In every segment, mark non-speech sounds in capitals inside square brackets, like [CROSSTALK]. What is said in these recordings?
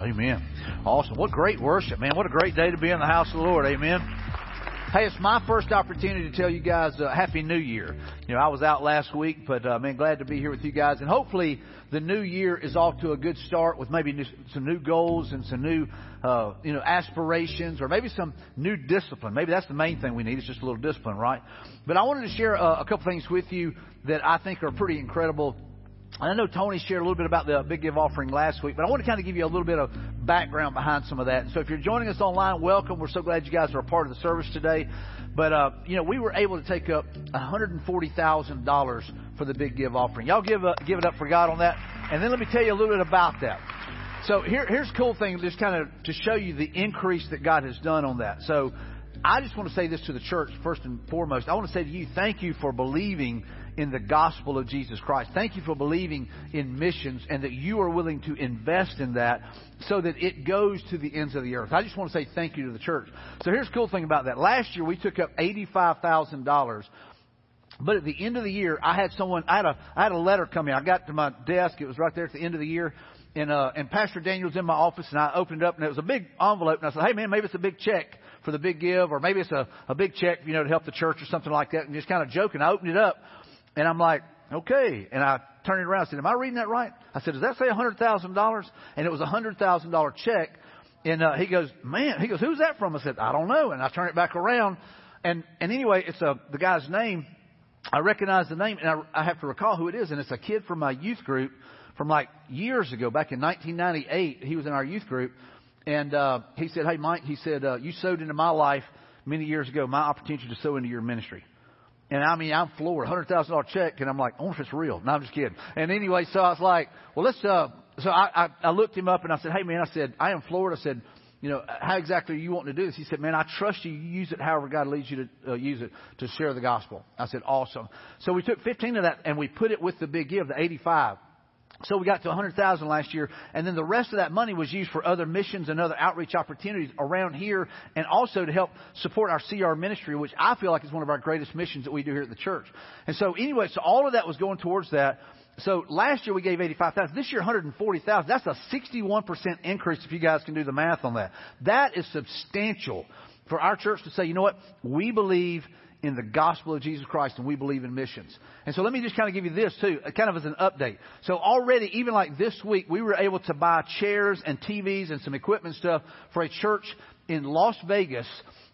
Amen. Awesome. What great worship, man. What a great day to be in the house of the Lord. Amen. Hey, it's my first opportunity to tell you guys uh, Happy New Year. You know, I was out last week, but uh, man, glad to be here with you guys. And hopefully, the new year is off to a good start with maybe new, some new goals and some new, uh, you know, aspirations, or maybe some new discipline. Maybe that's the main thing we need. It's just a little discipline, right? But I wanted to share uh, a couple things with you that I think are pretty incredible I know Tony shared a little bit about the big give offering last week, but I want to kind of give you a little bit of background behind some of that. And So if you're joining us online, welcome. We're so glad you guys are a part of the service today. But uh, you know, we were able to take up $140,000 for the big give offering. Y'all give a, give it up for God on that. And then let me tell you a little bit about that. So here, here's a cool thing, just kind of to show you the increase that God has done on that. So I just want to say this to the church first and foremost. I want to say to you, thank you for believing in the gospel of Jesus Christ. Thank you for believing in missions and that you are willing to invest in that so that it goes to the ends of the earth. I just want to say thank you to the church. So here's the cool thing about that. Last year we took up $85,000 but at the end of the year, I had someone, I had a, I had a letter come in. I got to my desk. It was right there at the end of the year. And, uh, and Pastor Daniel's in my office and I opened it up and it was a big envelope and I said, Hey man, maybe it's a big check for the big give or maybe it's a, a big check, you know, to help the church or something like that. And just kind of joking. I opened it up and I'm like, okay. And I turned it around. I said, am I reading that right? I said, does that say $100,000? And it was a $100,000 check. And uh, he goes, man, he goes, who's that from? I said, I don't know. And I turn it back around. And, and anyway, it's a, the guy's name. I recognize the name and I, I have to recall who it is. And it's a kid from my youth group from like years ago, back in 1998. He was in our youth group. And uh, he said, hey, Mike, he said, uh, you sowed into my life many years ago, my opportunity to sow into your ministry. And I mean, I'm floored. Hundred thousand dollar check, and I'm like, I wonder if it's real. No, I'm just kidding. And anyway, so I was like, well, let's. uh So I, I I looked him up and I said, hey man, I said, I am floored. I said, you know, how exactly are you wanting to do this? He said, man, I trust you. You use it however God leads you to uh, use it to share the gospel. I said, awesome. So we took 15 of that and we put it with the big give, the 85. So we got to 100,000 last year, and then the rest of that money was used for other missions and other outreach opportunities around here, and also to help support our CR ministry, which I feel like is one of our greatest missions that we do here at the church. And so, anyway, so all of that was going towards that. So last year we gave 85,000. This year 140,000. That's a 61% increase if you guys can do the math on that. That is substantial for our church to say, you know what? We believe in the gospel of Jesus Christ and we believe in missions. And so let me just kind of give you this too, uh, kind of as an update. So already, even like this week, we were able to buy chairs and TVs and some equipment stuff for a church in Las Vegas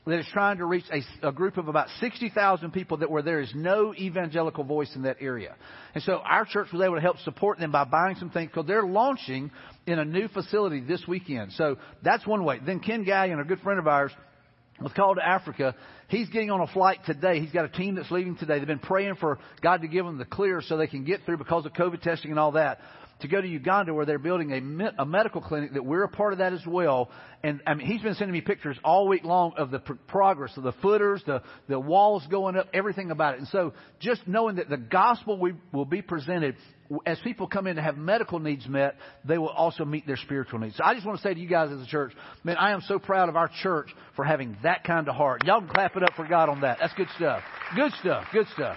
that is trying to reach a, a group of about 60,000 people that where there is no evangelical voice in that area. And so our church was able to help support them by buying some things because they're launching in a new facility this weekend. So that's one way. Then Ken Gallion, a good friend of ours, was called to Africa. He's getting on a flight today. He's got a team that's leaving today. They've been praying for God to give them the clear so they can get through because of COVID testing and all that to go to Uganda where they're building a, a medical clinic that we're a part of that as well. And I mean, he's been sending me pictures all week long of the pr- progress of the footers, the, the walls going up, everything about it. And so just knowing that the gospel we, will be presented as people come in to have medical needs met, they will also meet their spiritual needs. So I just want to say to you guys as a church, man, I am so proud of our church for having that kind of heart. Y'all can clap it up for God on that. That's good stuff. Good stuff. Good stuff.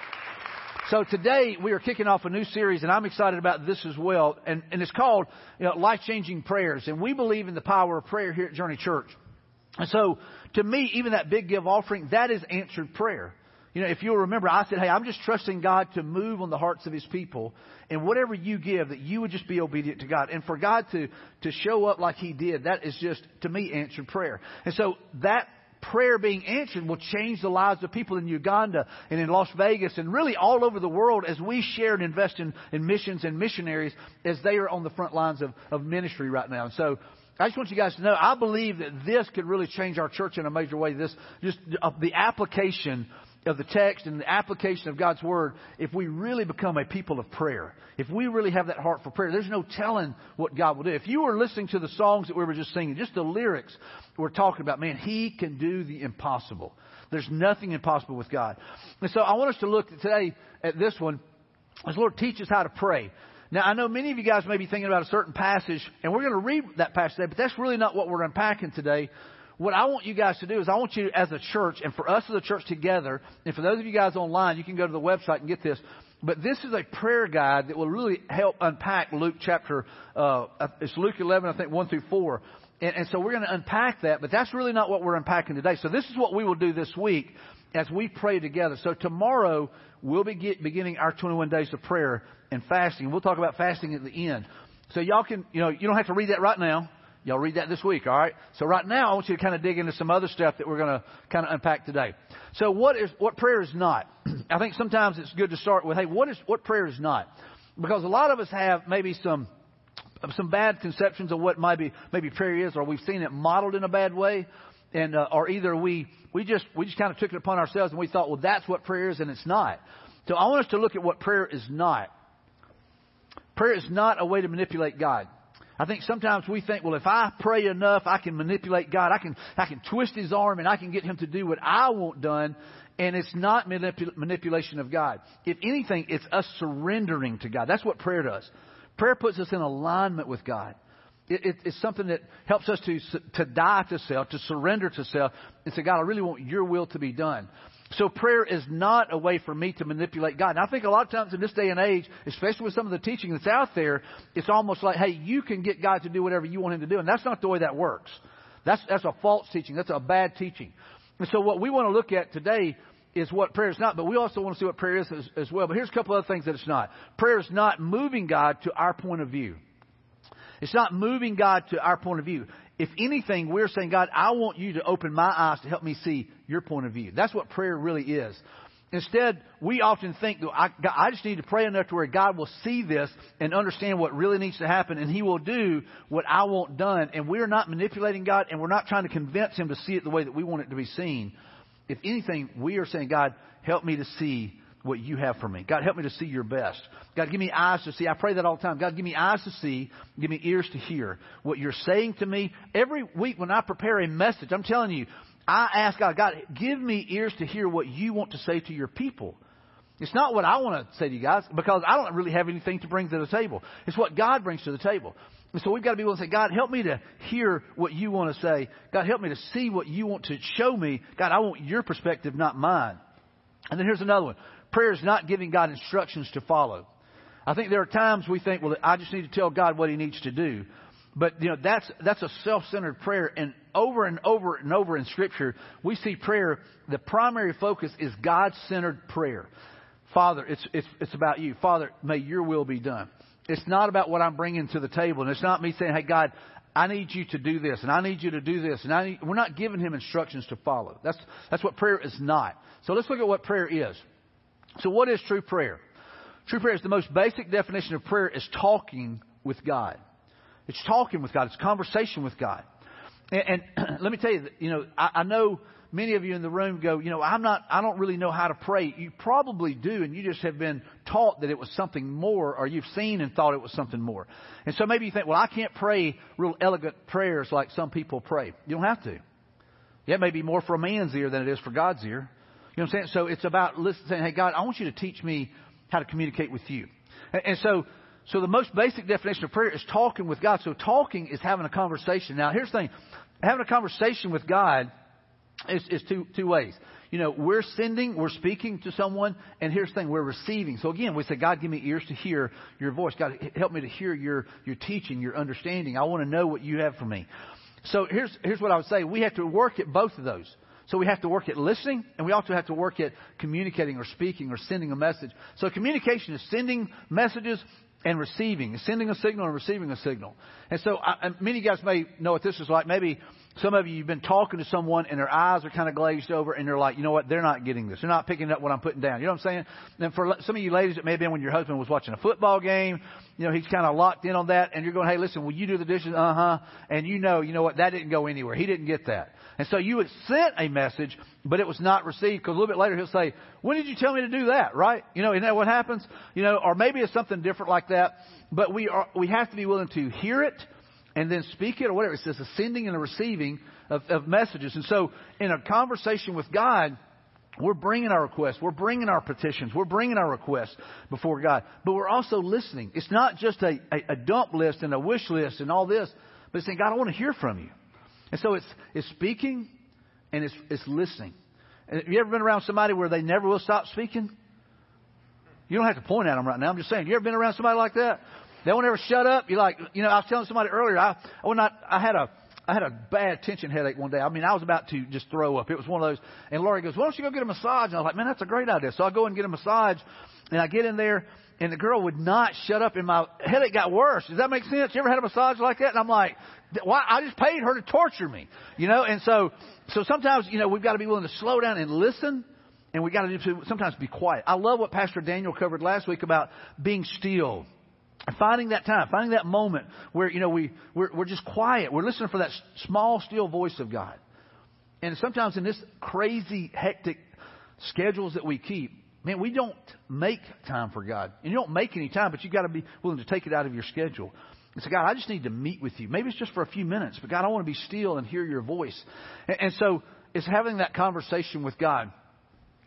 So today we are kicking off a new series, and I'm excited about this as well. And, and it's called you know, Life Changing Prayers. And we believe in the power of prayer here at Journey Church. And so to me, even that big give offering, that is answered prayer. You know, if you'll remember, I said, hey, I'm just trusting God to move on the hearts of His people. And whatever you give, that you would just be obedient to God. And for God to, to show up like He did, that is just, to me, answered prayer. And so that prayer being answered will change the lives of people in Uganda and in Las Vegas and really all over the world as we share and invest in, in missions and missionaries as they are on the front lines of, of ministry right now. And so I just want you guys to know, I believe that this could really change our church in a major way. This, just uh, the application of the text and the application of God's Word, if we really become a people of prayer, if we really have that heart for prayer, there's no telling what God will do. If you were listening to the songs that we were just singing, just the lyrics we're talking about, man, He can do the impossible. There's nothing impossible with God. And so I want us to look today at this one as Lord teach us how to pray. Now, I know many of you guys may be thinking about a certain passage, and we're going to read that passage today, but that's really not what we're unpacking today what I want you guys to do is I want you as a church and for us as a church together, and for those of you guys online, you can go to the website and get this. But this is a prayer guide that will really help unpack Luke chapter, uh, it's Luke 11, I think, 1 through 4. And, and so we're going to unpack that, but that's really not what we're unpacking today. So this is what we will do this week as we pray together. So tomorrow we'll be get, beginning our 21 days of prayer and fasting. We'll talk about fasting at the end. So y'all can, you know, you don't have to read that right now. Y'all read that this week, all right? So right now, I want you to kind of dig into some other stuff that we're going to kind of unpack today. So what is what prayer is not? [CLEARS THROAT] I think sometimes it's good to start with, hey, what is what prayer is not? Because a lot of us have maybe some some bad conceptions of what maybe maybe prayer is, or we've seen it modeled in a bad way, and uh, or either we we just we just kind of took it upon ourselves and we thought, well, that's what prayer is, and it's not. So I want us to look at what prayer is not. Prayer is not a way to manipulate God. I think sometimes we think, well, if I pray enough, I can manipulate God. I can, I can twist his arm and I can get him to do what I want done. And it's not manipul- manipulation of God. If anything, it's us surrendering to God. That's what prayer does. Prayer puts us in alignment with God. It, it, it's something that helps us to, to die to self, to surrender to self, and say, God, I really want your will to be done. So prayer is not a way for me to manipulate God. And I think a lot of times in this day and age, especially with some of the teaching that's out there, it's almost like, hey, you can get God to do whatever you want him to do. And that's not the way that works. That's, that's a false teaching. That's a bad teaching. And so what we want to look at today is what prayer is not, but we also want to see what prayer is as, as well. But here's a couple other things that it's not. Prayer is not moving God to our point of view. It's not moving God to our point of view if anything, we're saying, God, I want you to open my eyes to help me see your point of view. That's what prayer really is. Instead, we often think, I, I just need to pray enough to where God will see this and understand what really needs to happen, and He will do what I want done. And we're not manipulating God, and we're not trying to convince Him to see it the way that we want it to be seen. If anything, we are saying, God, help me to see what you have for me. God, help me to see your best. God, give me eyes to see. I pray that all the time. God, give me eyes to see. Give me ears to hear what you're saying to me. Every week when I prepare a message, I'm telling you, I ask God, God, give me ears to hear what you want to say to your people. It's not what I want to say to you guys because I don't really have anything to bring to the table. It's what God brings to the table. And so we've got to be able to say, God, help me to hear what you want to say. God, help me to see what you want to show me. God, I want your perspective, not mine. And then here's another one. Prayer is not giving God instructions to follow. I think there are times we think, well, I just need to tell God what He needs to do. But, you know, that's, that's a self-centered prayer. And over and over and over in Scripture, we see prayer, the primary focus is God-centered prayer. Father, it's, it's, it's about you. Father, may your will be done. It's not about what I'm bringing to the table. And it's not me saying, hey, God, I need you to do this, and I need you to do this. And I need, we're not giving him instructions to follow. That's, that's what prayer is not. So let's look at what prayer is. So, what is true prayer? True prayer is the most basic definition of prayer is talking with God. It's talking with God. It's conversation with God. And, and [CLEARS THROAT] let me tell you, you know, I, I know many of you in the room go, you know, I'm not, I don't really know how to pray. You probably do, and you just have been taught that it was something more, or you've seen and thought it was something more. And so maybe you think, well, I can't pray real elegant prayers like some people pray. You don't have to. Yeah, it may be more for a man's ear than it is for God's ear. You know what I'm saying? So it's about listening, saying, hey, God, I want you to teach me how to communicate with you. And, and so, so the most basic definition of prayer is talking with God. So talking is having a conversation. Now, here's the thing. Having a conversation with God is, is two, two ways. You know, we're sending, we're speaking to someone, and here's the thing, we're receiving. So again, we say, God, give me ears to hear your voice. God, help me to hear your, your teaching, your understanding. I want to know what you have for me. So here's, here's what I would say. We have to work at both of those. So we have to work at listening, and we also have to work at communicating or speaking or sending a message. So communication is sending messages and receiving, sending a signal and receiving a signal. And so I, many guys may know what this is like. Maybe some of you, you've been talking to someone and their eyes are kind of glazed over and they're like, you know what, they're not getting this. They're not picking up what I'm putting down. You know what I'm saying? And for some of you ladies, it may have been when your husband was watching a football game. You know, he's kind of locked in on that and you're going, hey, listen, will you do the dishes? Uh huh. And you know, you know what, that didn't go anywhere. He didn't get that. And so you had sent a message, but it was not received because a little bit later he'll say, when did you tell me to do that? Right? You know, isn't that what happens? You know, or maybe it's something different like that. But we are, we have to be willing to hear it and then speak it or whatever. It says a sending and a receiving of, of messages. And so in a conversation with God, we're bringing our requests. We're bringing our petitions. We're bringing our requests before God. But we're also listening. It's not just a, a, a dump list and a wish list and all this, but saying, God, I want to hear from you. And so it's, it's speaking and it's, it's listening. And have you ever been around somebody where they never will stop speaking? You don't have to point at them right now. I'm just saying. You ever been around somebody like that? They won't ever shut up. You like, you know, I was telling somebody earlier, I, I not, I had a, I had a bad tension headache one day. I mean, I was about to just throw up. It was one of those. And Laurie goes, why don't you go get a massage? And I was like, man, that's a great idea. So I go and get a massage and I get in there and the girl would not shut up and my headache got worse. Does that make sense? You ever had a massage like that? And I'm like, why? I just paid her to torture me, you know? And so, so sometimes, you know, we've got to be willing to slow down and listen and we got to sometimes be quiet. I love what Pastor Daniel covered last week about being still. Finding that time, finding that moment where, you know, we, we're, we're just quiet. We're listening for that small, still voice of God. And sometimes in this crazy, hectic schedules that we keep, man, we don't make time for God. And you don't make any time, but you've got to be willing to take it out of your schedule. And say, God, I just need to meet with you. Maybe it's just for a few minutes, but God, I want to be still and hear your voice. And, and so it's having that conversation with God.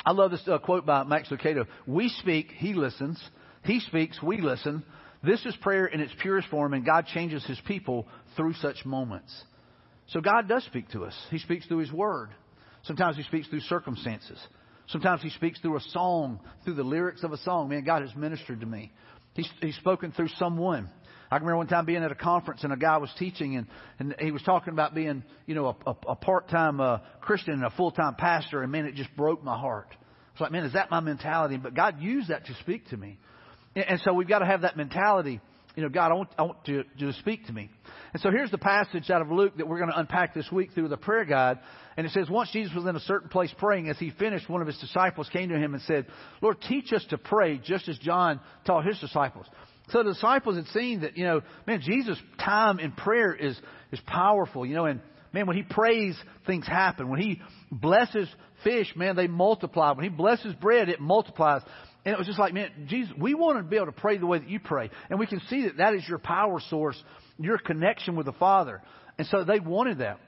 I love this uh, quote by Max Lucado. We speak, he listens. He speaks, we listen. This is prayer in its purest form, and God changes his people through such moments. So God does speak to us. He speaks through his word. Sometimes he speaks through circumstances. Sometimes he speaks through a song, through the lyrics of a song. Man, God has ministered to me. He's, he's spoken through someone. I remember one time being at a conference and a guy was teaching and, and he was talking about being, you know, a, a, a part-time uh, Christian and a full-time pastor. And man, it just broke my heart. It's like, man, is that my mentality? But God used that to speak to me. And so we've got to have that mentality. You know, God, I want, I want you to speak to me. And so here's the passage out of Luke that we're going to unpack this week through the prayer guide. And it says, once Jesus was in a certain place praying, as he finished, one of his disciples came to him and said, Lord, teach us to pray just as John taught his disciples. So the disciples had seen that, you know, man, Jesus' time in prayer is, is powerful, you know, and man, when he prays, things happen. When he blesses fish, man, they multiply. When he blesses bread, it multiplies. And it was just like, man, Jesus, we want to be able to pray the way that you pray. And we can see that that is your power source, your connection with the Father. And so they wanted that.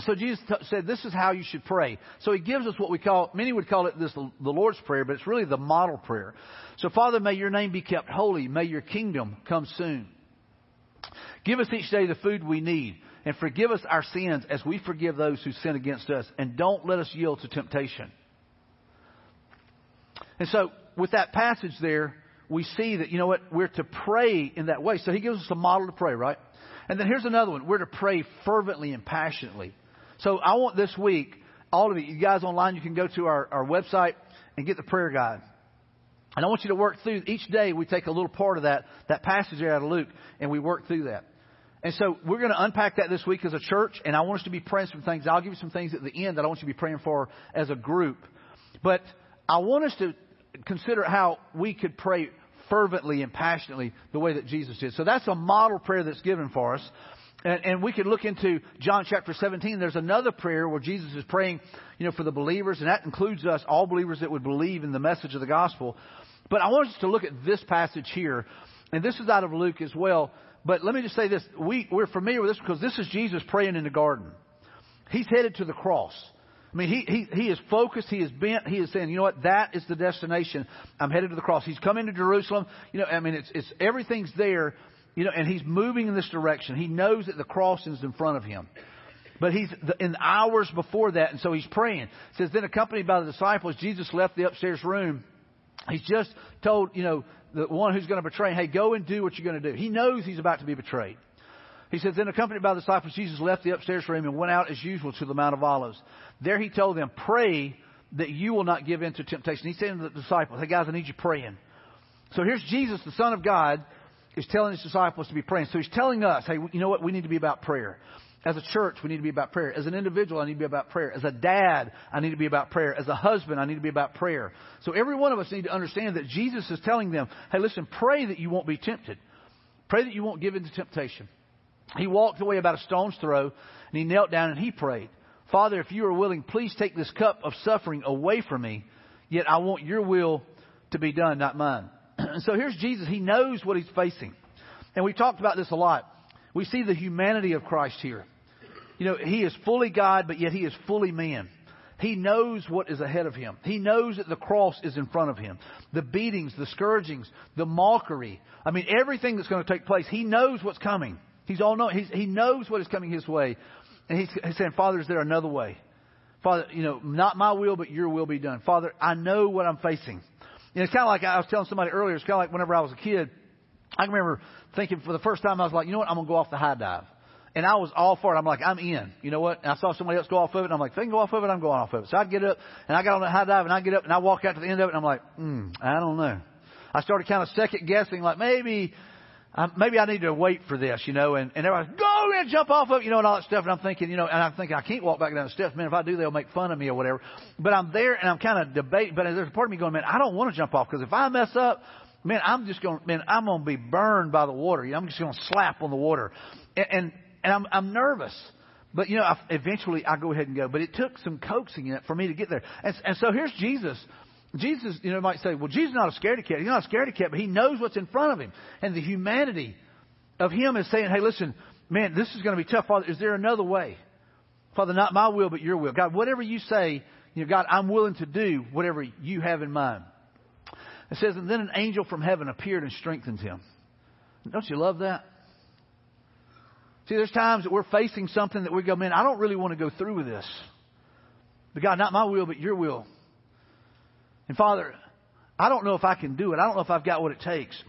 So Jesus t- said, this is how you should pray. So he gives us what we call, many would call it this the Lord's Prayer, but it's really the model prayer. So Father, may your name be kept holy. May your kingdom come soon. Give us each day the food we need and forgive us our sins as we forgive those who sin against us. And don't let us yield to temptation. And so with that passage there, we see that, you know what, we're to pray in that way. So he gives us a model to pray, right? And then here's another one. We're to pray fervently and passionately. So I want this week, all of you, you guys online, you can go to our, our website and get the prayer guide. And I want you to work through each day. We take a little part of that that passage there out of Luke, and we work through that. And so we're going to unpack that this week as a church, and I want us to be praying some things. I'll give you some things at the end that I want you to be praying for as a group. But I want us to consider how we could pray fervently and passionately the way that Jesus did. So that's a model prayer that's given for us. And, and, we could look into John chapter 17. There's another prayer where Jesus is praying, you know, for the believers, and that includes us, all believers that would believe in the message of the gospel. But I want us to look at this passage here, and this is out of Luke as well. But let me just say this: we, we're familiar with this because this is Jesus praying in the garden. He's headed to the cross. I mean, he, he, he is focused. He is bent. He is saying, you know what? That is the destination. I'm headed to the cross. He's coming to Jerusalem. You know, I mean, it's, it's, everything's there, you know, and he's moving in this direction. He knows that the cross is in front of him. But he's in hours before that, and so he's praying. It says, then accompanied by the disciples, Jesus left the upstairs room. He's just told, you know, the one who's going to betray him, hey, go and do what you're going to do. He knows he's about to be betrayed. He says, then accompanied by the disciples, Jesus left the upstairs room and went out as usual to the Mount of Olives. There he told them, pray that you will not give in to temptation. He said to the disciples, hey guys, I need you praying. So here's Jesus, the Son of God, is telling his disciples to be praying. So he's telling us, hey, you know what? We need to be about prayer. As a church, we need to be about prayer. As an individual, I need to be about prayer. As a dad, I need to be about prayer. As a husband, I need to be about prayer. So every one of us need to understand that Jesus is telling them, hey, listen, pray that you won't be tempted. Pray that you won't give in to temptation. He walked away about a stone's throw and he knelt down and he prayed, Father, if you are willing, please take this cup of suffering away from me. Yet I want your will to be done, not mine. [CLEARS THROAT] so here's Jesus. He knows what he's facing. And we've talked about this a lot. We see the humanity of Christ here. You know, he is fully God, but yet he is fully man. He knows what is ahead of him. He knows that the cross is in front of him. The beatings, the scourgings, the mockery. I mean, everything that's going to take place. He knows what's coming. He's all know, he's, he knows what is coming his way. And he's, he's saying, Father, is there another way? Father, you know, not my will, but your will be done. Father, I know what I'm facing. And it's kind of like I was telling somebody earlier, it's kind of like whenever I was a kid, I remember thinking for the first time, I was like, you know what, I'm going to go off the high dive. And I was all for it. I'm like, I'm in. You know what? And I saw somebody else go off of it, and I'm like, if they can go off of it, I'm going off of it. So I'd get up, and I got on the high dive, and I get up, and I walk out to the end of it, and I'm like, hmm, I don't know. I started kind of second guessing, like maybe, um, maybe I need to wait for this, you know, and, and everybody's, go and jump off of you know, and all that stuff. And I'm thinking, you know, and I'm thinking, I can't walk back down the steps, man. If I do, they'll make fun of me or whatever. But I'm there, and I'm kind of debating, but there's a part of me going, man, I don't want to jump off, because if I mess up, man, I'm just going, man, I'm going to be burned by the water. You know, I'm just going to slap on the water. And, and, and I'm, I'm nervous. But you know, I, eventually I go ahead and go. But it took some coaxing in it for me to get there. And, and so here's Jesus. Jesus, you know, might say, well, Jesus is not a scaredy cat. He's not a scaredy cat, but he knows what's in front of him. And the humanity of him is saying, hey, listen, man, this is going to be tough. Father, is there another way? Father, not my will, but your will. God, whatever you say, you know, God, I'm willing to do whatever you have in mind. It says, and then an angel from heaven appeared and strengthened him. Don't you love that? See, there's times that we're facing something that we go, man, I don't really want to go through with this. But God, not my will, but your will. And Father, I don't know if I can do it. I don't know if I've got what it takes.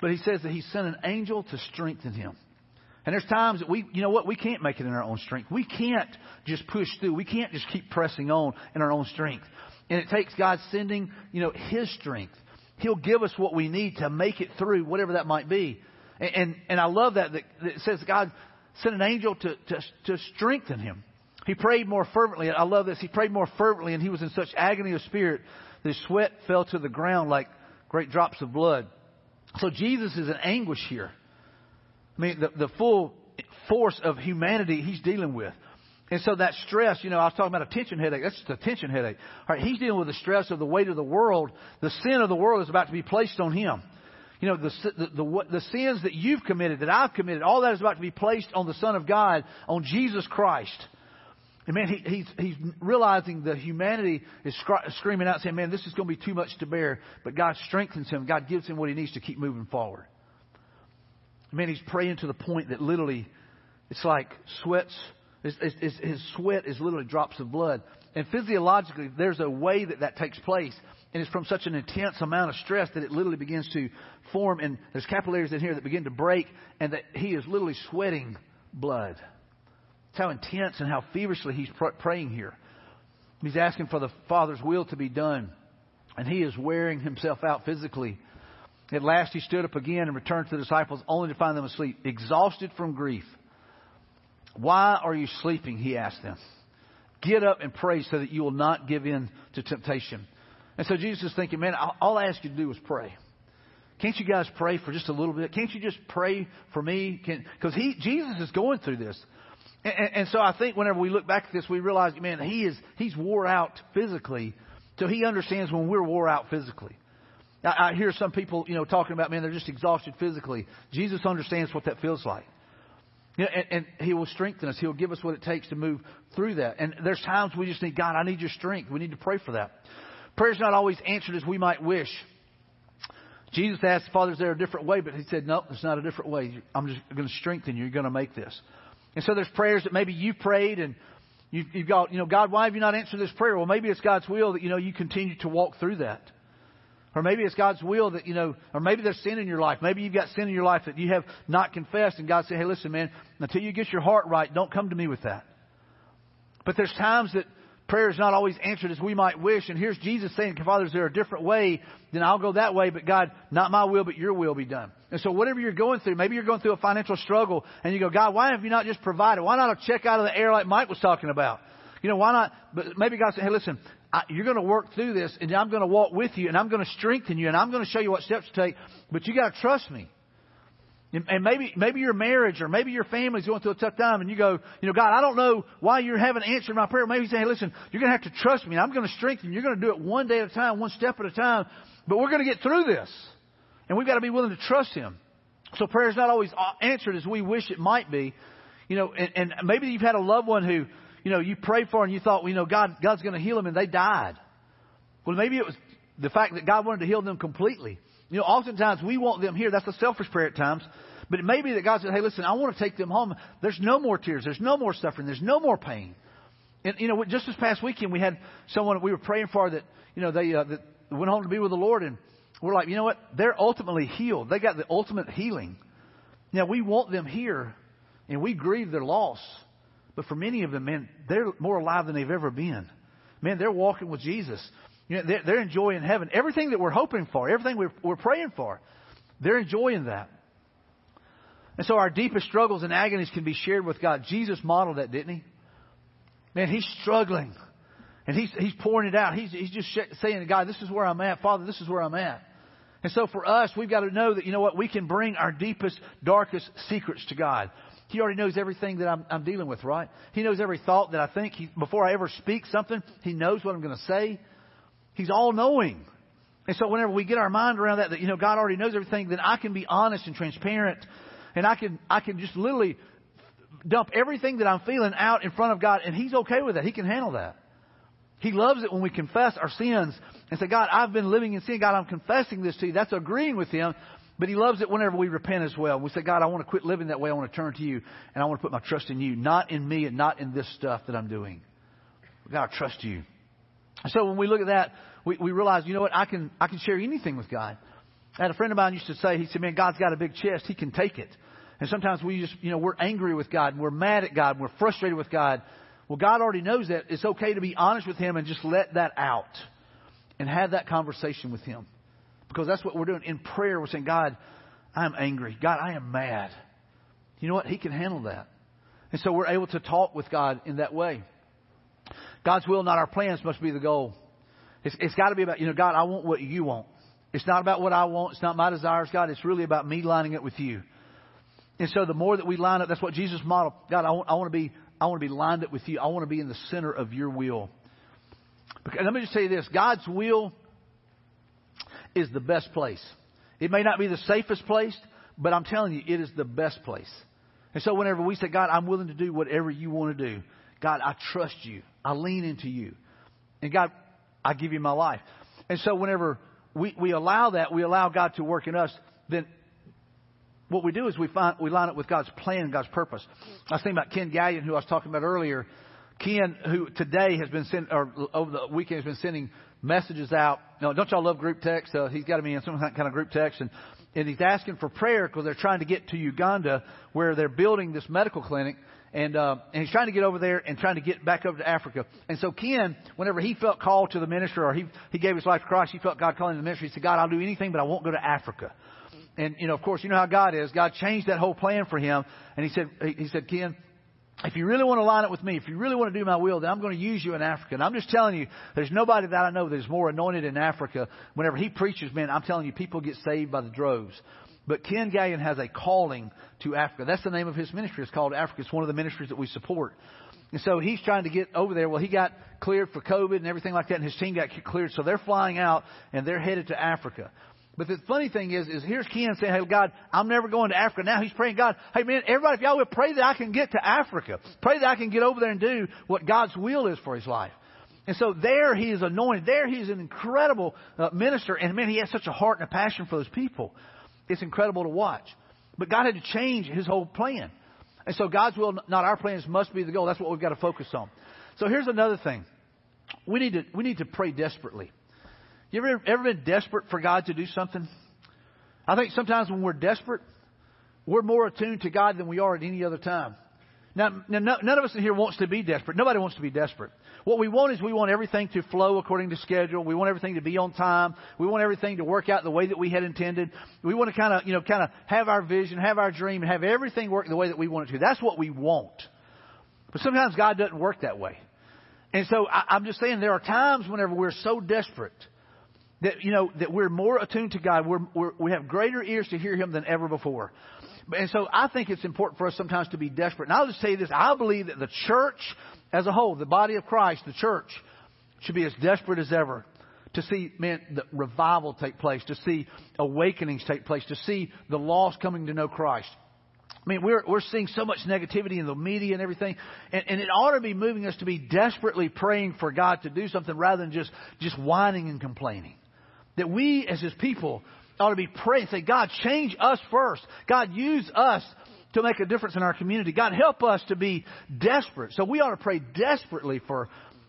But he says that he sent an angel to strengthen him. And there's times that we, you know what, we can't make it in our own strength. We can't just push through. We can't just keep pressing on in our own strength. And it takes God sending, you know, His strength. He'll give us what we need to make it through, whatever that might be. And, and, and I love that, that, it says God sent an angel to, to, to strengthen him. He prayed more fervently. I love this. He prayed more fervently, and he was in such agony of spirit his sweat fell to the ground like great drops of blood. So Jesus is in anguish here. I mean, the, the full force of humanity he's dealing with. And so that stress, you know, I was talking about a tension headache. That's just a tension headache. All right, he's dealing with the stress of the weight of the world. The sin of the world is about to be placed on him. You know, the, the, the, the sins that you've committed, that I've committed, all that is about to be placed on the Son of God, on Jesus Christ. And man, he, he's, he's realizing the humanity is screaming out saying, man, this is going to be too much to bear. But God strengthens him. God gives him what he needs to keep moving forward. Man, he's praying to the point that literally, it's like sweats, his, his, his sweat is literally drops of blood. And physiologically, there's a way that that takes place. And it's from such an intense amount of stress that it literally begins to form. And there's capillaries in here that begin to break. And that he is literally sweating blood. It's how intense and how feverishly he's pr- praying here. He's asking for the Father's will to be done. And he is wearing himself out physically. At last he stood up again and returned to the disciples only to find them asleep, exhausted from grief. Why are you sleeping? He asked them. Get up and pray so that you will not give in to temptation. And so Jesus is thinking, man, all I ask you to do is pray. Can't you guys pray for just a little bit? Can't you just pray for me? Because Jesus is going through this. And, and, so I think whenever we look back at this, we realize, man, he is, he's wore out physically. So he understands when we're wore out physically. I, I hear some people, you know, talking about, man, they're just exhausted physically. Jesus understands what that feels like. You know, and, and He will strengthen us. He'll give us what it takes to move through that. And there's times we just need, God, I need your strength. We need to pray for that. Prayer's not always answered as we might wish. Jesus asked the Father, is there a different way? But he said, no, there's not a different way. I'm just going to strengthen you. You're going to make this. And so there's prayers that maybe you prayed and you've, you've got, you know, God, why have you not answered this prayer? Well, maybe it's God's will that, you know, you continue to walk through that. Or maybe it's God's will that, you know, or maybe there's sin in your life. Maybe you've got sin in your life that you have not confessed and God said, hey, listen, man, until you get your heart right, don't come to me with that. But there's times that prayer is not always answered as we might wish. And here's Jesus saying, Father, is there a different way? Then I'll go that way, but God, not my will, but your will be done. And so whatever you're going through, maybe you're going through a financial struggle and you go, God, why have you not just provided? Why not a check out of the air like Mike was talking about? You know, why not? But maybe God said, hey, listen, I, you're going to work through this, and I'm going to walk with you, and I'm going to strengthen you, and I'm going to show you what steps to take. But you got to trust me. And maybe, maybe your marriage or maybe your family's going through a tough time and you go, you know, God, I don't know why you haven't answered my prayer. Maybe you say, hey, listen, you're going to have to trust me. I'm going to strengthen you. You're going to do it one day at a time, one step at a time. But we're going to get through this. And we've got to be willing to trust Him. So prayer is not always uh, answered as we wish it might be. You know, and, and maybe you've had a loved one who, you know, you prayed for and you thought, well, you know, God, God's going to heal them and they died. Well, maybe it was the fact that God wanted to heal them completely. You know, oftentimes we want them here. That's a selfish prayer at times. But it may be that God said, hey, listen, I want to take them home. There's no more tears. There's no more suffering. There's no more pain. And, you know, just this past weekend, we had someone we were praying for that, you know, they, uh, that went home to be with the Lord, and we're like, you know what? They're ultimately healed. They got the ultimate healing. Now we want them here, and we grieve their loss. But for many of them, man, they're more alive than they've ever been. Man, they're walking with Jesus. You know, they're, they're enjoying heaven. Everything that we're hoping for, everything we're, we're praying for, they're enjoying that. And so our deepest struggles and agonies can be shared with God. Jesus modeled that, didn't he? Man, he's struggling. And he's, he's pouring it out. He's, he's just saying to God, this is where I'm at. Father, this is where I'm at. And so for us, we've got to know that, you know what, we can bring our deepest, darkest secrets to God. He already knows everything that I'm, I'm dealing with, right? He knows every thought that I think. He, before I ever speak something, He knows what I'm going to say. He's all knowing. And so whenever we get our mind around that, that, you know, God already knows everything, then I can be honest and transparent. And I can, I can just literally dump everything that I'm feeling out in front of God, and He's okay with that. He can handle that. He loves it when we confess our sins and say, God, I've been living in sin. God, I'm confessing this to you. That's agreeing with Him. But He loves it whenever we repent as well. We say, God, I want to quit living that way. I want to turn to you and I want to put my trust in you, not in me and not in this stuff that I'm doing. God, I trust you. So when we look at that, we, we realize, you know what? I can, I can share anything with God. I had a friend of mine used to say, he said, man, God's got a big chest. He can take it. And sometimes we just, you know, we're angry with God and we're mad at God and we're frustrated with God. Well, God already knows that. It's okay to be honest with Him and just let that out and have that conversation with Him. Because that's what we're doing. In prayer, we're saying, God, I'm angry. God, I am mad. You know what? He can handle that. And so we're able to talk with God in that way. God's will, not our plans, must be the goal. It's, it's got to be about, you know, God, I want what you want. It's not about what I want. It's not my desires, God. It's really about me lining up with you. And so the more that we line up, that's what Jesus modeled. God, I want, I want to be, I want to be lined up with you. I want to be in the center of your will. And let me just say this: God's will is the best place. It may not be the safest place, but I'm telling you, it is the best place. And so whenever we say, God, I'm willing to do whatever you want to do, God, I trust you. I lean into you. And God, I give you my life. And so whenever we, we allow that, we allow God to work in us, then what we do is we find we line up with God's plan and God's purpose. I was thinking about Ken Gallion, who I was talking about earlier. Ken, who today has been sent, or over the weekend has been sending messages out. You don't y'all love group text? Uh, he's got to me in some kind of group text, and and he's asking for prayer because they're trying to get to Uganda, where they're building this medical clinic. And, uh, and he's trying to get over there and trying to get back over to Africa. And so Ken, whenever he felt called to the ministry or he, he gave his life to Christ, he felt God calling him to the ministry. He said, God, I'll do anything, but I won't go to Africa. And, you know, of course, you know how God is. God changed that whole plan for him. And he said, he said, Ken, if you really want to line up with me, if you really want to do my will, then I'm going to use you in Africa. And I'm just telling you, there's nobody that I know that's more anointed in Africa. Whenever he preaches, man, I'm telling you, people get saved by the droves. But Ken Gallion has a calling to Africa. That's the name of his ministry. It's called Africa. It's one of the ministries that we support. And so he's trying to get over there. Well, he got cleared for COVID and everything like that, and his team got cleared. So they're flying out and they're headed to Africa. But the funny thing is, is here's Ken saying, "Hey God, I'm never going to Africa." Now he's praying, God, hey man, everybody, if y'all would pray that I can get to Africa, pray that I can get over there and do what God's will is for his life. And so there he is anointed. There he's an incredible uh, minister, and man, he has such a heart and a passion for those people. It's incredible to watch. But God had to change his whole plan. And so God's will, not our plans, must be the goal. That's what we've got to focus on. So here's another thing. We need to, we need to pray desperately. You ever, ever been desperate for God to do something? I think sometimes when we're desperate, we're more attuned to God than we are at any other time. Now, now, none of us in here wants to be desperate. Nobody wants to be desperate. What we want is we want everything to flow according to schedule. We want everything to be on time. We want everything to work out the way that we had intended. We want to kind of, you know, kind of have our vision, have our dream, and have everything work the way that we want it to. That's what we want. But sometimes God doesn't work that way. And so I, I'm just saying there are times whenever we're so desperate that, you know, that we're more attuned to God. We're, we're, we have greater ears to hear Him than ever before. And so I think it's important for us sometimes to be desperate. And I'll just say this. I believe that the church as a whole, the body of Christ, the church, should be as desperate as ever to see, man, the revival take place, to see awakenings take place, to see the lost coming to know Christ. I mean, we're, we're seeing so much negativity in the media and everything, and, and it ought to be moving us to be desperately praying for God to do something rather than just, just whining and complaining. That we as His people ought to be praying, say, God, change us first. God, use us to make a difference in our community. God, help us to be desperate. So we ought to pray desperately for,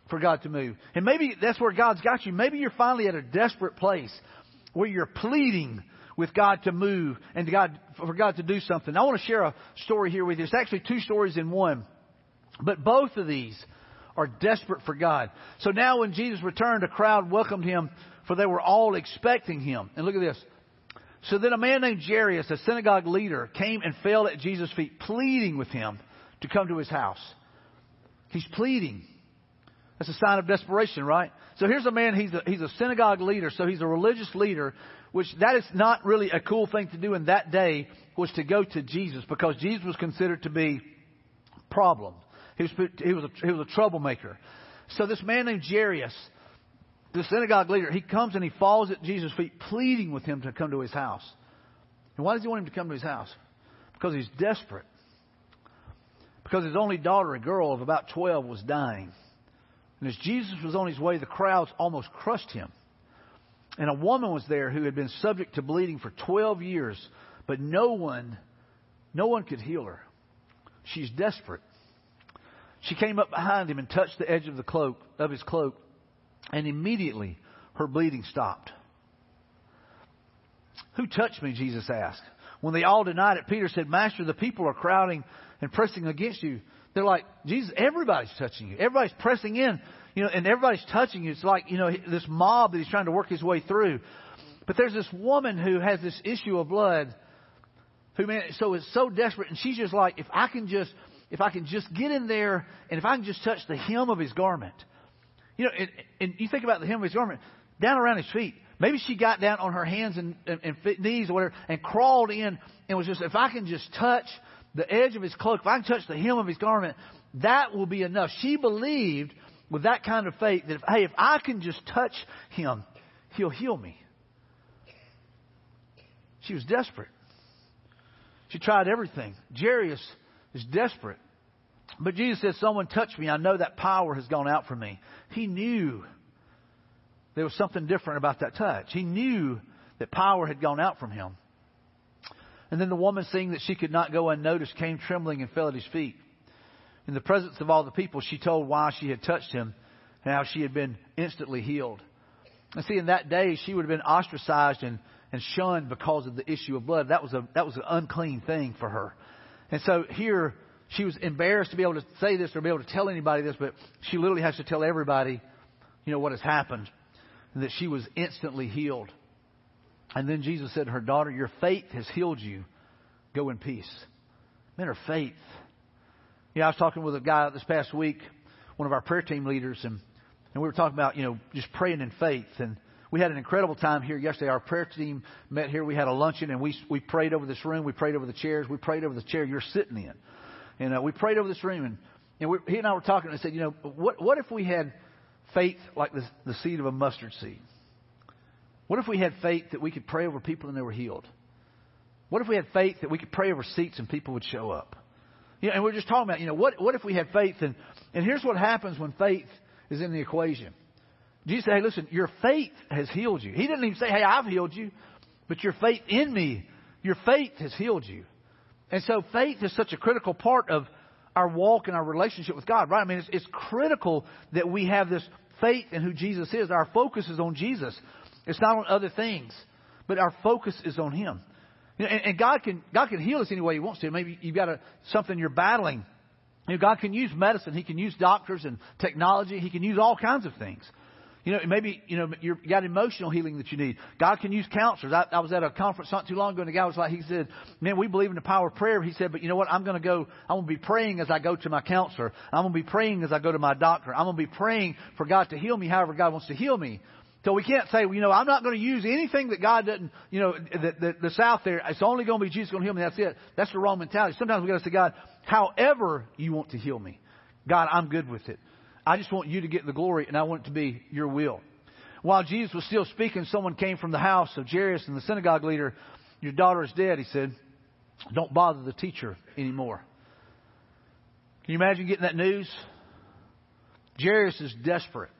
for God to move. And maybe that's where God's got you. Maybe you're finally at a desperate place where you're pleading with God to move and to God, for God to do something. I want to share a story here with you. It's actually two stories in one. But both of these are desperate for God. So now when Jesus returned, a crowd welcomed him, for they were all expecting him. And look at this. So then a man named Jairus, a synagogue leader, came and fell at Jesus' feet, pleading with him to come to his house. He's pleading. That's a sign of desperation, right? So here's a man, he's a, he's a synagogue leader, so he's a religious leader, which that is not really a cool thing to do in that day, was to go to Jesus, because Jesus was considered to be problem. He was, he was, a, he was a troublemaker. So this man named Jairus, the synagogue leader, he comes and he falls at Jesus' feet, pleading with him to come to his house. And why does he want him to come to his house? Because he's desperate. Because his only daughter, a girl of about 12, was dying. And as Jesus was on his way, the crowds almost crushed him. And a woman was there who had been subject to bleeding for 12 years, but no one, no one could heal her. She's desperate. She came up behind him and touched the edge of the cloak, of his cloak, and immediately her bleeding stopped. Who touched me? Jesus asked. When they all denied it, Peter said, Master, the people are crowding and pressing against you. They're like, Jesus, everybody's touching you. Everybody's pressing in, you know, and everybody's touching you. It's like, you know, this mob that he's trying to work his way through. But there's this woman who has this issue of blood who, man, so is so desperate. And she's just like, if I can just, if I can just get in there and if I can just touch the hem of his garment. You know, and, and you think about the hem of his garment, down around his feet. Maybe she got down on her hands and, and, and knees or whatever and crawled in and was just, if I can just touch the edge of his cloak, if I can touch the hem of his garment, that will be enough. She believed with that kind of faith that, if, hey, if I can just touch him, he'll heal me. She was desperate. She tried everything. Jairus is desperate. But Jesus said, Someone touched me. I know that power has gone out from me. He knew there was something different about that touch. He knew that power had gone out from him. And then the woman, seeing that she could not go unnoticed, came trembling and fell at his feet. In the presence of all the people, she told why she had touched him and how she had been instantly healed. And see, in that day, she would have been ostracized and, and shunned because of the issue of blood. That was a that was an unclean thing for her. And so here, she was embarrassed to be able to say this or be able to tell anybody this, but she literally has to tell everybody, you know, what has happened, that she was instantly healed. And then Jesus said to her, Daughter, your faith has healed you. Go in peace. Man, her faith. Yeah, I was talking with a guy this past week, one of our prayer team leaders, and, and we were talking about, you know, just praying in faith. And we had an incredible time here yesterday. Our prayer team met here. We had a luncheon, and we, we prayed over this room. We prayed over the chairs. We prayed over the chair you're sitting in. And uh, we prayed over this room. And, and we, he and I were talking, and I said, you know, what, what if we had faith like the, the seed of a mustard seed? What if we had faith that we could pray over people and they were healed? What if we had faith that we could pray over seats and people would show up? You know, and we're just talking about, you know, what, what if we had faith? And, and here's what happens when faith is in the equation. Jesus said, hey, listen, your faith has healed you. He didn't even say, hey, I've healed you, but your faith in me, your faith has healed you. And so faith is such a critical part of our walk and our relationship with God, right? I mean, it's, it's critical that we have this faith in who Jesus is. Our focus is on Jesus. It's not on other things, but our focus is on Him. You know, and, and, God can God can heal us any way He wants to. Maybe you've got a, something you're battling. You know, God can use medicine. He can use doctors and technology. He can use all kinds of things. You know, maybe you know you got emotional healing that you need. God can use counselors. I, I was at a conference not too long ago, and the guy was like, he said, "Man, we believe in the power of prayer." He said, "But you know what? I'm going to go. I'm going to be praying as I go to my counselor. I'm going to be praying as I go to my doctor. I'm going to be praying for God to heal me, however God wants to heal me." So we can't say, well, you know, I'm not going to use anything that God doesn't, you know, the, the, South there. It's only going to be Jesus going to heal me. That's it. That's the wrong mentality. Sometimes we got to say, God, however you want to heal me, God, I'm good with it. I just want you to get the glory, and I want it to be your will. While Jesus was still speaking, someone came from the house of Jairus and the synagogue leader. Your daughter is dead, he said. Don't bother the teacher anymore. Can you imagine getting that news? Jairus is desperate.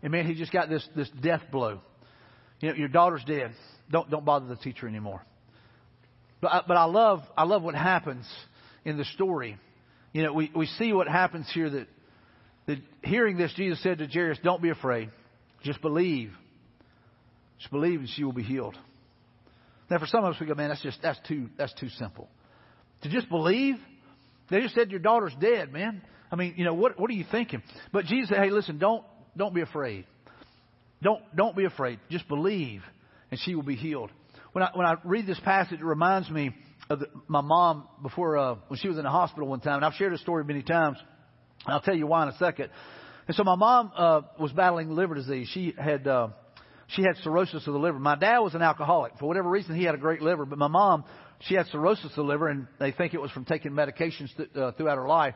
And man, he just got this, this death blow. You know, your daughter's dead. Don't, don't bother the teacher anymore. But, I, but I love, I love what happens in the story. You know, we, we see what happens here that hearing this, Jesus said to Jairus, Don't be afraid. Just believe. Just believe and she will be healed. Now, for some of us, we go, man, that's just that's too that's too simple. To just believe, they just said your daughter's dead, man. I mean, you know, what what are you thinking? But Jesus said, hey, listen, don't don't be afraid. Don't don't be afraid. Just believe, and she will be healed. When I when I read this passage, it reminds me of the, my mom before uh, when she was in the hospital one time, and I've shared this story many times. I'll tell you why in a second. And so my mom uh, was battling liver disease. She had uh, she had cirrhosis of the liver. My dad was an alcoholic. For whatever reason, he had a great liver. But my mom, she had cirrhosis of the liver, and they think it was from taking medications th- uh, throughout her life.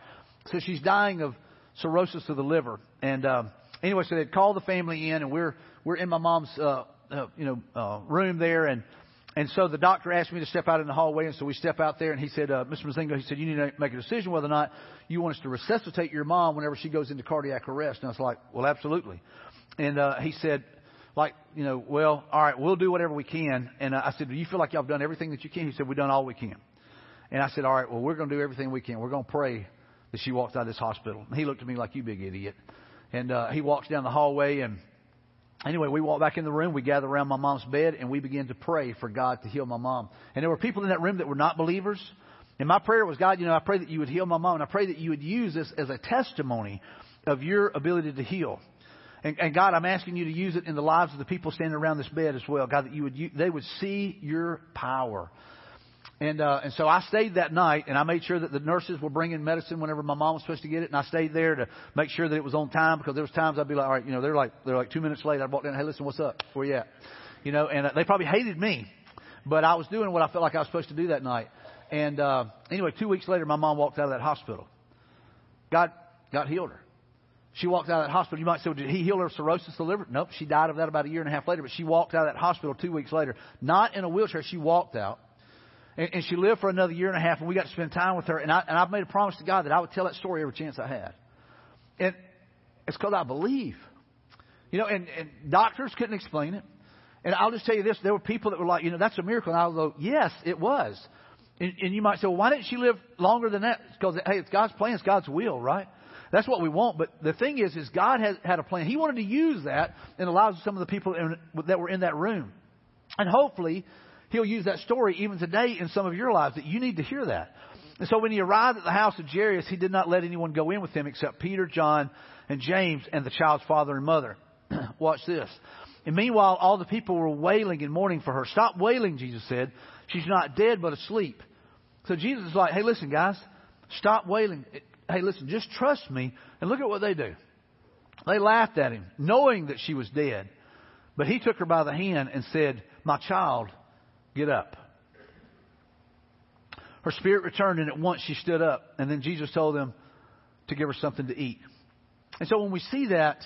So she's dying of cirrhosis of the liver. And uh, anyway, so they'd call the family in, and we're we're in my mom's uh, uh, you know uh, room there, and and so the doctor asked me to step out in the hallway, and so we step out there, and he said, uh, Mr. Mozingo, he said, you need to make a decision whether or not you want us to resuscitate your mom whenever she goes into cardiac arrest. And I was like, well, absolutely. And uh, he said, like, you know, well, all right, we'll do whatever we can. And uh, I said, do you feel like y'all have done everything that you can? He said, we've done all we can. And I said, all right, well, we're going to do everything we can. We're going to pray that she walks out of this hospital. And he looked at me like, you big idiot. And uh, he walks down the hallway and Anyway, we walked back in the room. We gathered around my mom's bed and we began to pray for God to heal my mom. And there were people in that room that were not believers. And my prayer was, God, you know, I pray that you would heal my mom. And I pray that you would use this as a testimony of your ability to heal. And, and God, I'm asking you to use it in the lives of the people standing around this bed as well. God, that you would, you, they would see your power. And uh, and so I stayed that night, and I made sure that the nurses were bringing medicine whenever my mom was supposed to get it, and I stayed there to make sure that it was on time because there was times I'd be like, all right, you know, they're like they're like two minutes late. I'd walk down, hey, listen, what's up? Where you at? You know, and uh, they probably hated me, but I was doing what I felt like I was supposed to do that night. And uh, anyway, two weeks later, my mom walked out of that hospital. God, God healed her. She walked out of that hospital. You might say, well, did he heal her of cirrhosis of the liver? Nope. She died of that about a year and a half later, but she walked out of that hospital two weeks later. Not in a wheelchair. She walked out. And, and she lived for another year and a half, and we got to spend time with her. And, I, and I've made a promise to God that I would tell that story every chance I had. And it's because I believe. You know, and, and doctors couldn't explain it. And I'll just tell you this: there were people that were like, you know, that's a miracle. And I'll go, yes, it was. And, and you might say, well, why didn't she live longer than that? Because hey, it's God's plan, it's God's will, right? That's what we want. But the thing is, is God has had a plan. He wanted to use that and allow some of the people in, that were in that room, and hopefully He'll use that story even today in some of your lives that you need to hear that. And so when he arrived at the house of Jairus, he did not let anyone go in with him except Peter, John, and James and the child's father and mother. [CLEARS THROAT] Watch this. And meanwhile, all the people were wailing and mourning for her. Stop wailing, Jesus said. She's not dead, but asleep. So Jesus is like, hey, listen, guys, stop wailing. Hey, listen, just trust me. And look at what they do. They laughed at him, knowing that she was dead. But he took her by the hand and said, My child, Get up. Her spirit returned, and at once she stood up. And then Jesus told them to give her something to eat. And so when we see that,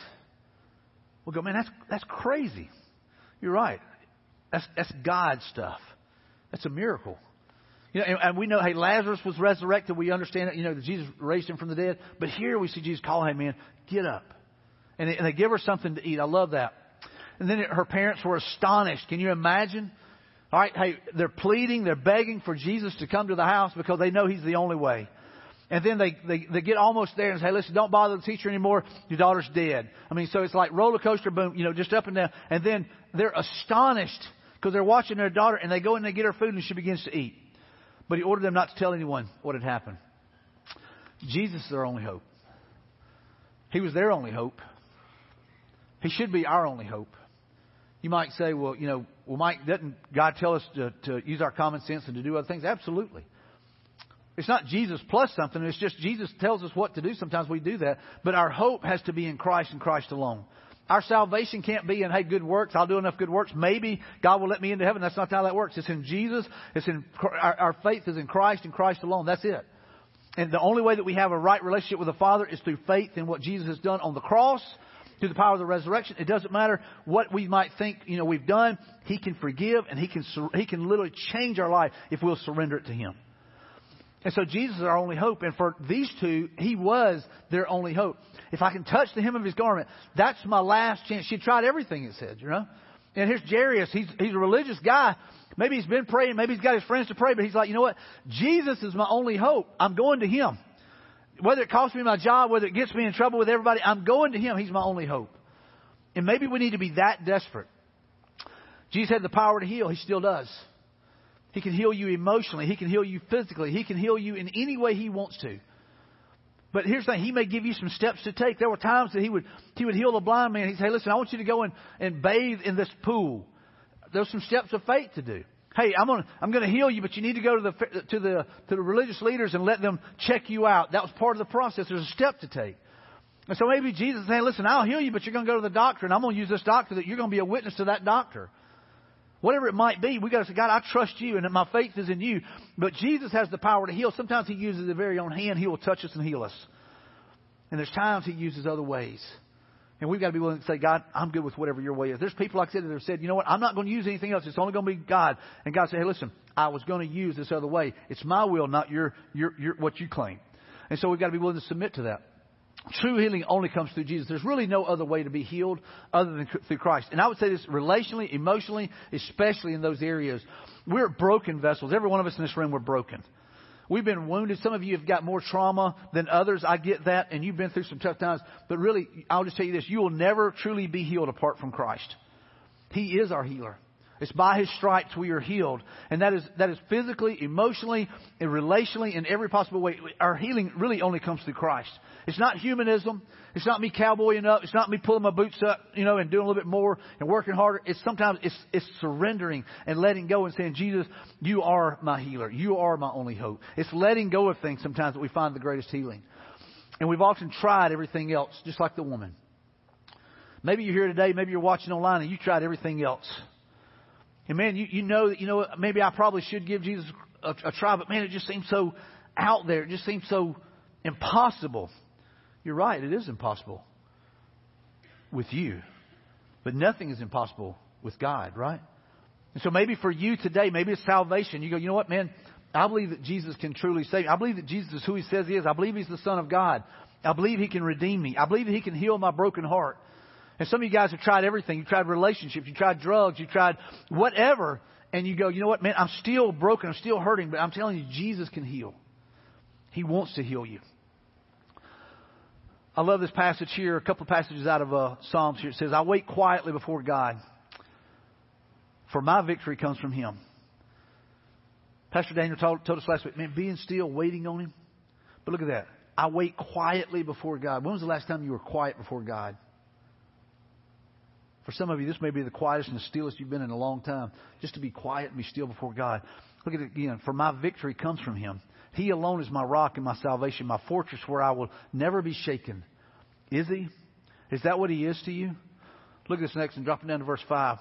we'll go, man, that's, that's crazy. You're right. That's, that's God stuff. That's a miracle. You know, and, and we know, hey, Lazarus was resurrected. We understand that, you know, that Jesus raised him from the dead. But here we see Jesus call, hey, man, get up. And they, and they give her something to eat. I love that. And then her parents were astonished. Can you imagine? All right, hey, they're pleading, they're begging for Jesus to come to the house because they know he's the only way. And then they, they, they get almost there and say, listen, don't bother the teacher anymore. Your daughter's dead. I mean, so it's like roller coaster boom, you know, just up and down. And then they're astonished because they're watching their daughter and they go in and they get her food and she begins to eat. But he ordered them not to tell anyone what had happened. Jesus is their only hope. He was their only hope. He should be our only hope. You might say, well, you know, well, Mike, doesn't God tell us to, to use our common sense and to do other things? Absolutely. It's not Jesus plus something. It's just Jesus tells us what to do. Sometimes we do that. But our hope has to be in Christ and Christ alone. Our salvation can't be in, hey, good works. I'll do enough good works. Maybe God will let me into heaven. That's not how that works. It's in Jesus. It's in, our, our faith is in Christ and Christ alone. That's it. And the only way that we have a right relationship with the Father is through faith in what Jesus has done on the cross through the power of the resurrection. It doesn't matter what we might think, you know, we've done. He can forgive and he can, he can literally change our life if we'll surrender it to Him. And so Jesus is our only hope. And for these two, He was their only hope. If I can touch the hem of His garment, that's my last chance. She tried everything, it said, you know. And here's Jairus. He's, he's a religious guy. Maybe he's been praying. Maybe he's got his friends to pray. But he's like, you know what? Jesus is my only hope. I'm going to Him. Whether it costs me my job, whether it gets me in trouble with everybody, I'm going to Him. He's my only hope. And maybe we need to be that desperate. Jesus had the power to heal. He still does. He can heal you emotionally. He can heal you physically. He can heal you in any way He wants to. But here's the thing, he may give you some steps to take. There were times that he would he would heal the blind man. He'd say, Listen, I want you to go and, and bathe in this pool. There's some steps of faith to do. Hey, I'm gonna I'm gonna heal you, but you need to go to the to the to the religious leaders and let them check you out. That was part of the process. There's a step to take. And so maybe Jesus is saying, Listen, I'll heal you, but you're gonna go to the doctor and I'm gonna use this doctor that you're gonna be a witness to that doctor. Whatever it might be, we got to say, God, I trust you and my faith is in you. But Jesus has the power to heal. Sometimes He uses His very own hand. He will touch us and heal us. And there's times He uses other ways. And we've got to be willing to say, God, I'm good with whatever your way is. There's people, like I said, that have said, you know what, I'm not going to use anything else. It's only going to be God. And God said, hey, listen, I was going to use this other way. It's my will, not your, your, your, what you claim. And so we've got to be willing to submit to that. True healing only comes through Jesus. There's really no other way to be healed other than through Christ. And I would say this relationally, emotionally, especially in those areas. We're broken vessels. Every one of us in this room, we're broken. We've been wounded. Some of you have got more trauma than others. I get that. And you've been through some tough times. But really, I'll just tell you this. You will never truly be healed apart from Christ. He is our healer. It's by His stripes we are healed. And that is, that is physically, emotionally, and relationally, in every possible way. Our healing really only comes through Christ. It's not humanism. It's not me cowboying up. It's not me pulling my boots up, you know, and doing a little bit more and working harder. It's sometimes, it's, it's surrendering and letting go and saying, Jesus, you are my healer. You are my only hope. It's letting go of things sometimes that we find the greatest healing. And we've often tried everything else, just like the woman. Maybe you're here today, maybe you're watching online and you tried everything else. And man, you, you know that, you know, maybe I probably should give Jesus a, a try, but man, it just seems so out there. It just seems so impossible. You're right, it is impossible with you. But nothing is impossible with God, right? And so maybe for you today, maybe it's salvation. You go, you know what, man? I believe that Jesus can truly save me. I believe that Jesus is who he says he is. I believe he's the Son of God. I believe he can redeem me. I believe that he can heal my broken heart. And some of you guys have tried everything. You've tried relationships, you tried drugs, you tried whatever, and you go, you know what, man, I'm still broken, I'm still hurting, but I'm telling you, Jesus can heal. He wants to heal you. I love this passage here, a couple of passages out of uh, Psalms here. It says, I wait quietly before God, for my victory comes from Him. Pastor Daniel told, told us last week, man, being still, waiting on Him. But look at that. I wait quietly before God. When was the last time you were quiet before God? For some of you, this may be the quietest and the stillest you've been in a long time. Just to be quiet and be still before God. Look at it again. For my victory comes from Him. He alone is my rock and my salvation, my fortress where I will never be shaken. Is He? Is that what He is to you? Look at this next and drop it down to verse 5.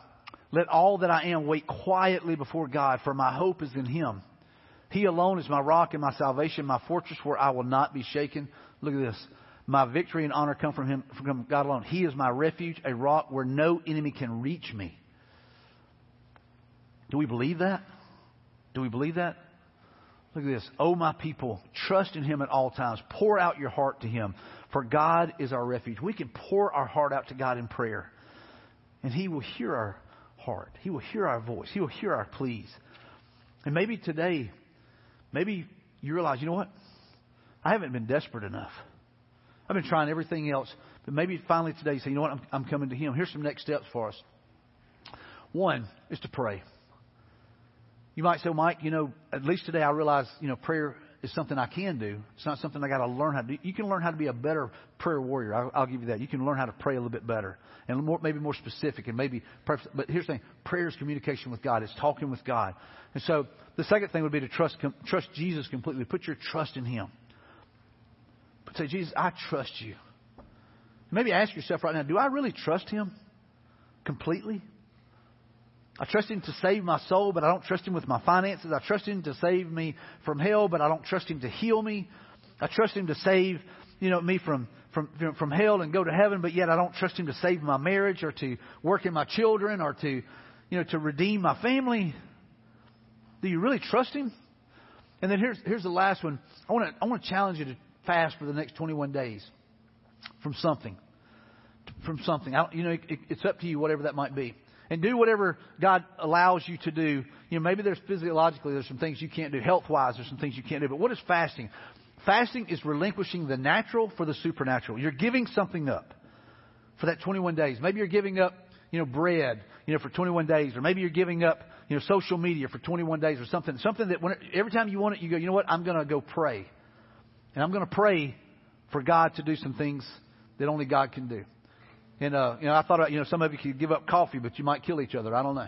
Let all that I am wait quietly before God, for my hope is in Him. He alone is my rock and my salvation, my fortress where I will not be shaken. Look at this. My victory and honor come from Him, from God alone. He is my refuge, a rock where no enemy can reach me. Do we believe that? Do we believe that? Look at this. Oh, my people, trust in Him at all times. Pour out your heart to Him, for God is our refuge. We can pour our heart out to God in prayer, and He will hear our heart. He will hear our voice. He will hear our pleas. And maybe today, maybe you realize, you know what? I haven't been desperate enough. I've been trying everything else. But maybe finally today you say, you know what, I'm, I'm coming to Him. Here's some next steps for us. One is to pray. You might say, Mike, you know, at least today I realize, you know, prayer is something I can do. It's not something I got to learn how to do. You can learn how to be a better prayer warrior. I'll, I'll give you that. You can learn how to pray a little bit better and more, maybe more specific and maybe, perhaps, but here's the thing. Prayer is communication with God. It's talking with God. And so the second thing would be to trust, trust Jesus completely. Put your trust in Him. Say, Jesus, I trust you. Maybe ask yourself right now, do I really trust Him completely? I trust Him to save my soul, but I don't trust Him with my finances. I trust Him to save me from hell, but I don't trust Him to heal me. I trust Him to save, you know, me from, from, from hell and go to heaven, but yet I don't trust Him to save my marriage or to work in my children or to, you know, to redeem my family. Do you really trust Him? And then here's, here's the last one. I want to, I want to challenge you to fast for the next 21 days from something. From something. You know, it, it's up to you, whatever that might be. And do whatever God allows you to do. You know, maybe there's physiologically, there's some things you can't do. Health wise, there's some things you can't do. But what is fasting? Fasting is relinquishing the natural for the supernatural. You're giving something up for that 21 days. Maybe you're giving up, you know, bread, you know, for 21 days, or maybe you're giving up, you know, social media for 21 days or something. Something that when, every time you want it, you go, you know what? I'm going to go pray. And I'm going to pray for God to do some things that only God can do. And, uh, you know, I thought, you know, some of you could give up coffee, but you might kill each other. I don't know.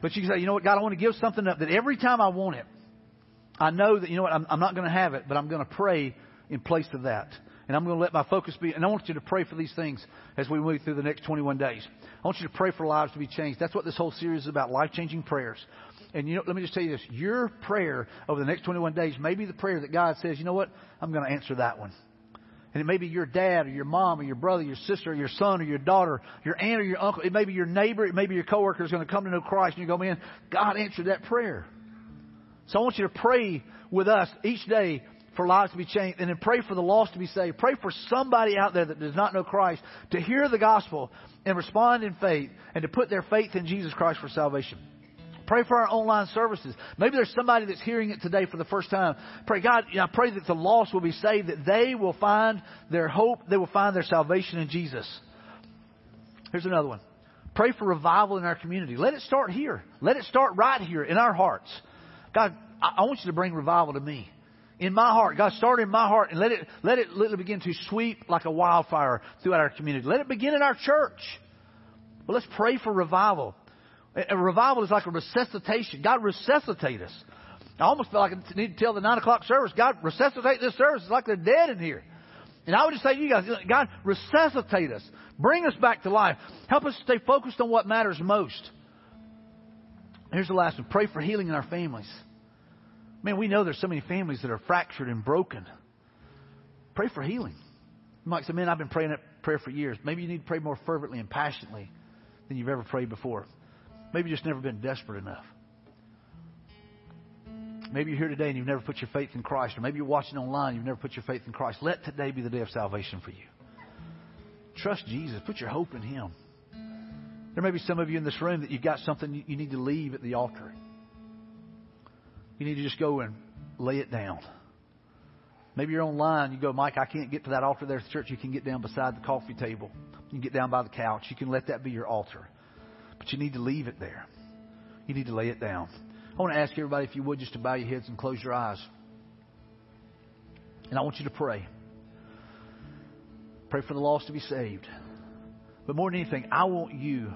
But you can say, you know what, God, I want to give something up that every time I want it, I know that, you know what, I'm, I'm not going to have it, but I'm going to pray in place of that. And I'm going to let my focus be, and I want you to pray for these things as we move through the next 21 days. I want you to pray for lives to be changed. That's what this whole series is about, life-changing prayers. And you know, let me just tell you this. Your prayer over the next 21 days may be the prayer that God says, you know what, I'm going to answer that one. And it may be your dad or your mom or your brother, your sister or your son or your daughter, your aunt or your uncle. It may be your neighbor. It may be your coworker is going to come to know Christ. And you go, man, God answered that prayer. So I want you to pray with us each day for lives to be changed and then pray for the lost to be saved. Pray for somebody out there that does not know Christ to hear the gospel and respond in faith and to put their faith in Jesus Christ for salvation. Pray for our online services. Maybe there's somebody that's hearing it today for the first time. Pray, God, I pray that the lost will be saved, that they will find their hope, they will find their salvation in Jesus. Here's another one. Pray for revival in our community. Let it start here. Let it start right here in our hearts. God, I, want you to bring revival to me. In my heart. God, start in my heart and let it, let it, it begin to sweep like a wildfire throughout our community. Let it begin in our church. But let's pray for revival. A revival is like a resuscitation. God resuscitate us. I almost feel like I need to tell the nine o'clock service, God resuscitate this service. It's like they're dead in here. And I would just say to you guys, God, resuscitate us. Bring us back to life. Help us stay focused on what matters most. Here's the last one. Pray for healing in our families. Man, we know there's so many families that are fractured and broken. Pray for healing. You might say, man, I've been praying that prayer for years. Maybe you need to pray more fervently and passionately than you've ever prayed before. Maybe you've just never been desperate enough. Maybe you're here today and you've never put your faith in Christ, or maybe you're watching online and you've never put your faith in Christ. Let today be the day of salvation for you. Trust Jesus. Put your hope in Him. There may be some of you in this room that you've got something you need to leave at the altar. You need to just go and lay it down. Maybe you're online. You go, Mike, I can't get to that altar there at the church. You can get down beside the coffee table. You can get down by the couch. You can let that be your altar. But you need to leave it there. You need to lay it down. I want to ask everybody, if you would, just to bow your heads and close your eyes. And I want you to pray. Pray for the lost to be saved. But more than anything, I want you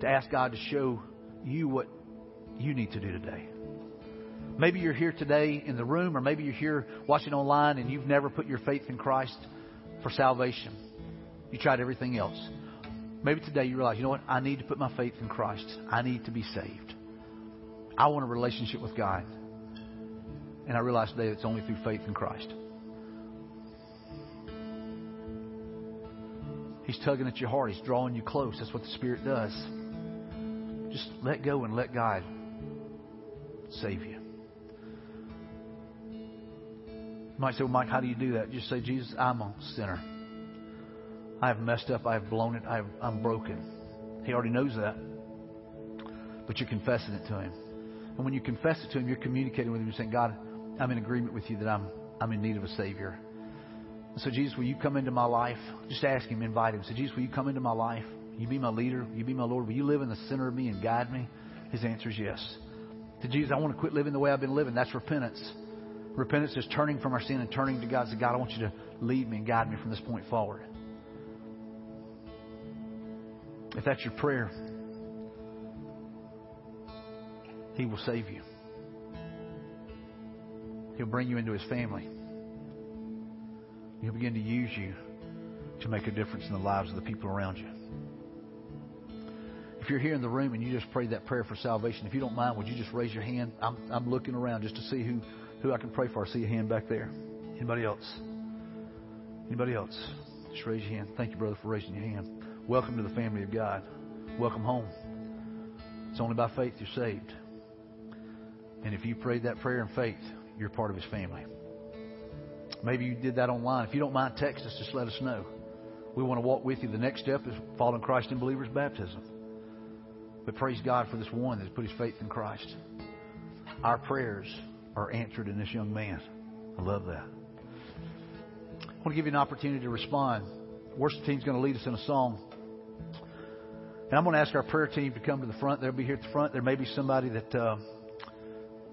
to ask God to show you what you need to do today. Maybe you're here today in the room, or maybe you're here watching online and you've never put your faith in Christ for salvation. You tried everything else. Maybe today you realize, you know what? I need to put my faith in Christ. I need to be saved. I want a relationship with God. And I realize today it's only through faith in Christ. He's tugging at your heart. He's drawing you close. That's what the Spirit does. Just let go and let God save you. You might say, well, Mike, how do you do that? Just say, Jesus, I'm a sinner. I have messed up. I have blown it. I am broken. He already knows that. But you're confessing it to Him. And when you confess it to Him, you're communicating with Him. You're saying, God, I'm in agreement with you that I'm, I'm in need of a Savior. And so, Jesus, will you come into my life? Just ask Him, invite Him. Say, Jesus, will you come into my life? You be my leader? You be my Lord? Will you live in the center of me and guide me? His answer is yes. To Jesus, I want to quit living the way I've been living. That's repentance. Repentance is turning from our sin and turning to God. Say, God, I want you to lead me and guide me from this point forward. If that's your prayer, He will save you. He'll bring you into His family. He'll begin to use you to make a difference in the lives of the people around you. If you're here in the room and you just prayed that prayer for salvation, if you don't mind, would you just raise your hand? I'm, I'm looking around just to see who who I can pray for. I see a hand back there. Anybody else? Anybody else? Just raise your hand. Thank you, brother, for raising your hand. Welcome to the family of God. Welcome home. It's only by faith you're saved. And if you prayed that prayer in faith, you're part of His family. Maybe you did that online. If you don't mind, text us. Just let us know. We want to walk with you. The next step is following Christ in believers' baptism. But praise God for this one that's put his faith in Christ. Our prayers are answered in this young man. I love that. I want to give you an opportunity to respond. Worship team's going to lead us in a song. And I'm going to ask our prayer team to come to the front. They'll be here at the front. There may be somebody that uh,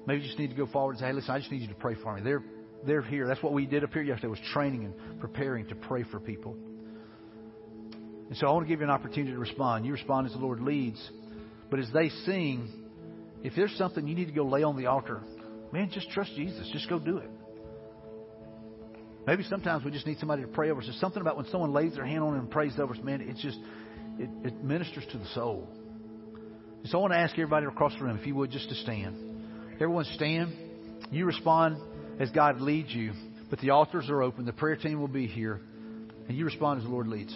maybe just need to go forward and say, "Hey, listen, I just need you to pray for me." They're they're here. That's what we did up here yesterday was training and preparing to pray for people. And so I want to give you an opportunity to respond. You respond as the Lord leads. But as they sing, if there's something you need to go lay on the altar, man, just trust Jesus. Just go do it. Maybe sometimes we just need somebody to pray over us. There's something about when someone lays their hand on and prays over us, man, it's just, it, it ministers to the soul. So I want to ask everybody across the room, if you would, just to stand. Everyone stand. You respond as God leads you. But the altars are open. The prayer team will be here. And you respond as the Lord leads.